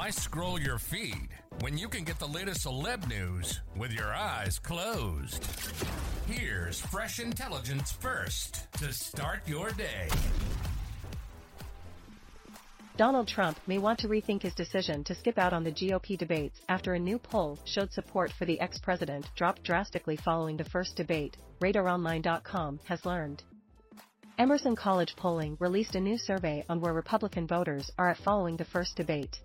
Why scroll your feed when you can get the latest celeb news with your eyes closed? Here's fresh intelligence first to start your day. Donald Trump may want to rethink his decision to skip out on the GOP debates after a new poll showed support for the ex-president dropped drastically following the first debate, RadarOnline.com has learned. Emerson College Polling released a new survey on where Republican voters are at following the first debate.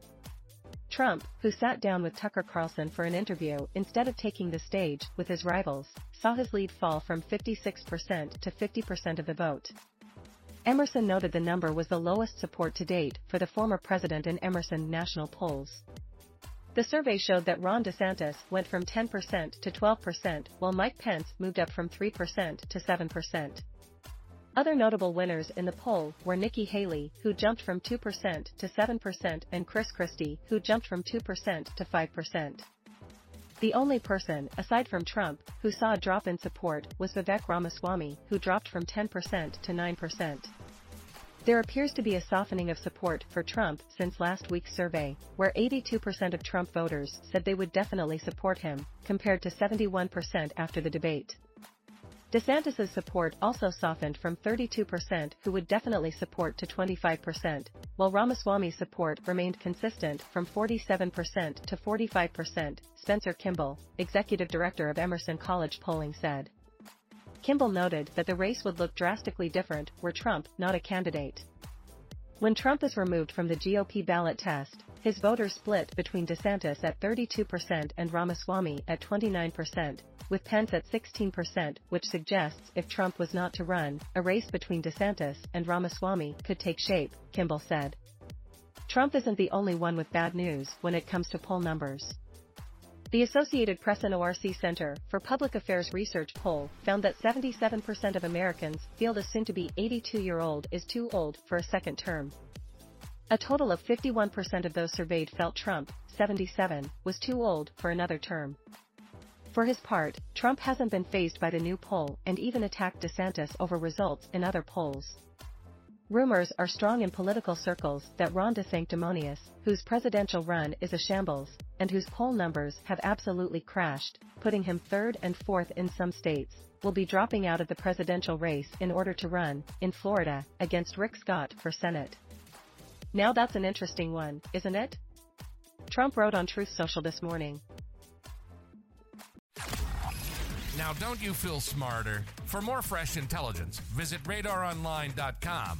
Trump, who sat down with Tucker Carlson for an interview instead of taking the stage with his rivals, saw his lead fall from 56% to 50% of the vote. Emerson noted the number was the lowest support to date for the former president in Emerson national polls. The survey showed that Ron DeSantis went from 10% to 12%, while Mike Pence moved up from 3% to 7%. Other notable winners in the poll were Nikki Haley, who jumped from 2% to 7%, and Chris Christie, who jumped from 2% to 5%. The only person, aside from Trump, who saw a drop in support was Vivek Ramaswamy, who dropped from 10% to 9%. There appears to be a softening of support for Trump since last week's survey, where 82% of Trump voters said they would definitely support him, compared to 71% after the debate. DeSantis' support also softened from 32% who would definitely support to 25%, while Ramaswamy's support remained consistent from 47% to 45%, Spencer Kimball, executive director of Emerson College Polling said. Kimball noted that the race would look drastically different were Trump not a candidate. When Trump is removed from the GOP ballot test, his voters split between DeSantis at 32% and Ramaswamy at 29%, with Pence at 16%, which suggests if Trump was not to run, a race between DeSantis and Ramaswamy could take shape, Kimball said. Trump isn't the only one with bad news when it comes to poll numbers. The Associated Press and NORC Center for Public Affairs Research poll found that 77% of Americans feel the soon-to-be 82-year-old is too old for a second term. A total of 51% of those surveyed felt Trump, 77, was too old for another term. For his part, Trump hasn't been fazed by the new poll and even attacked DeSantis over results in other polls. Rumors are strong in political circles that Ron DeSanctimonious, whose presidential run is a shambles, and whose poll numbers have absolutely crashed, putting him third and fourth in some states, will be dropping out of the presidential race in order to run, in Florida, against Rick Scott for Senate. Now that's an interesting one, isn't it? Trump wrote on Truth Social this morning, Now, don't you feel smarter? For more fresh intelligence, visit radaronline.com